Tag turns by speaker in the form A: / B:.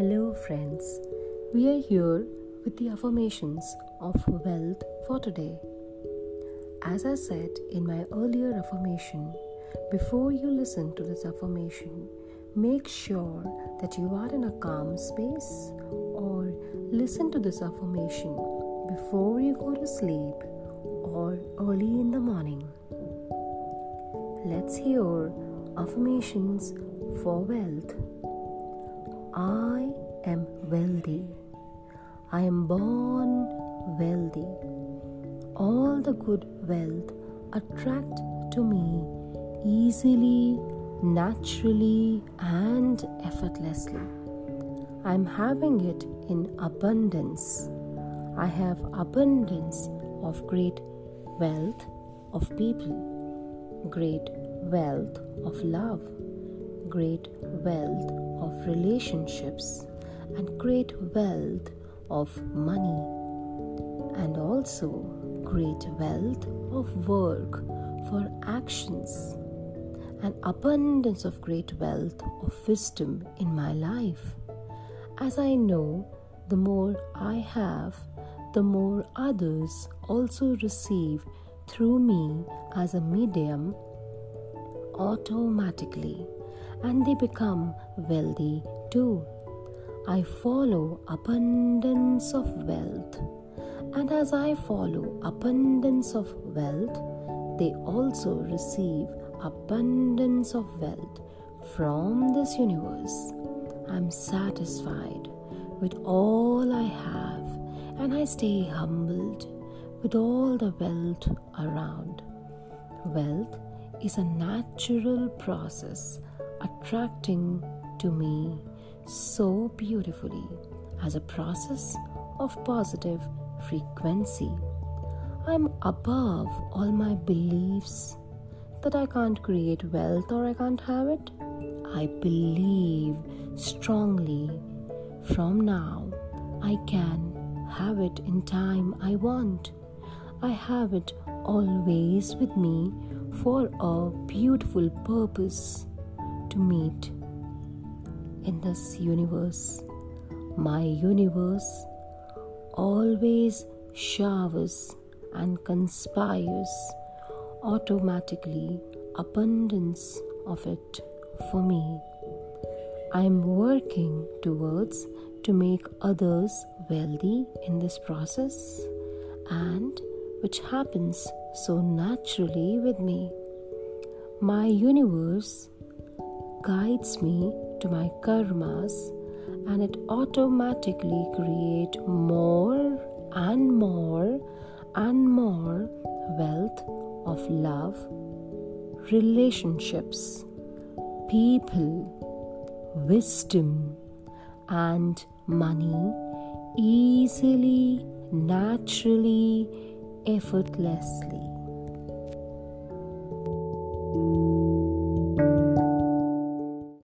A: friends. We are here with the affirmations of wealth for today. As I said in my earlier affirmation, before you listen to this affirmation, make sure that you are in a calm space or listen to this affirmation before you go to sleep or early in the morning. Let's hear affirmations for wealth. I am wealthy. I am born wealthy. All the good wealth attract to me easily, naturally, and effortlessly. I am having it in abundance. I have abundance of great wealth of people, great wealth of love, great wealth of relationships and great wealth of money, and also great wealth of work for actions, and abundance of great wealth of wisdom in my life. As I know, the more I have, the more others also receive through me as a medium automatically and they become wealthy too. I follow abundance of wealth, and as I follow abundance of wealth, they also receive abundance of wealth from this universe. I'm satisfied with all I have, and I stay humbled with all the wealth around. Wealth is a natural process attracting to me so beautifully as a process of positive frequency. I'm above all my beliefs that I can't create wealth or I can't have it. I believe strongly from now I can have it in time I want. I have it always with me for a beautiful purpose to meet in this universe. My universe always showers and conspires automatically abundance of it for me. I am working towards to make others wealthy in this process and which happens so naturally with me. My universe guides me to my karmas and it automatically create more and more and more wealth of love relationships people wisdom and money easily naturally effortlessly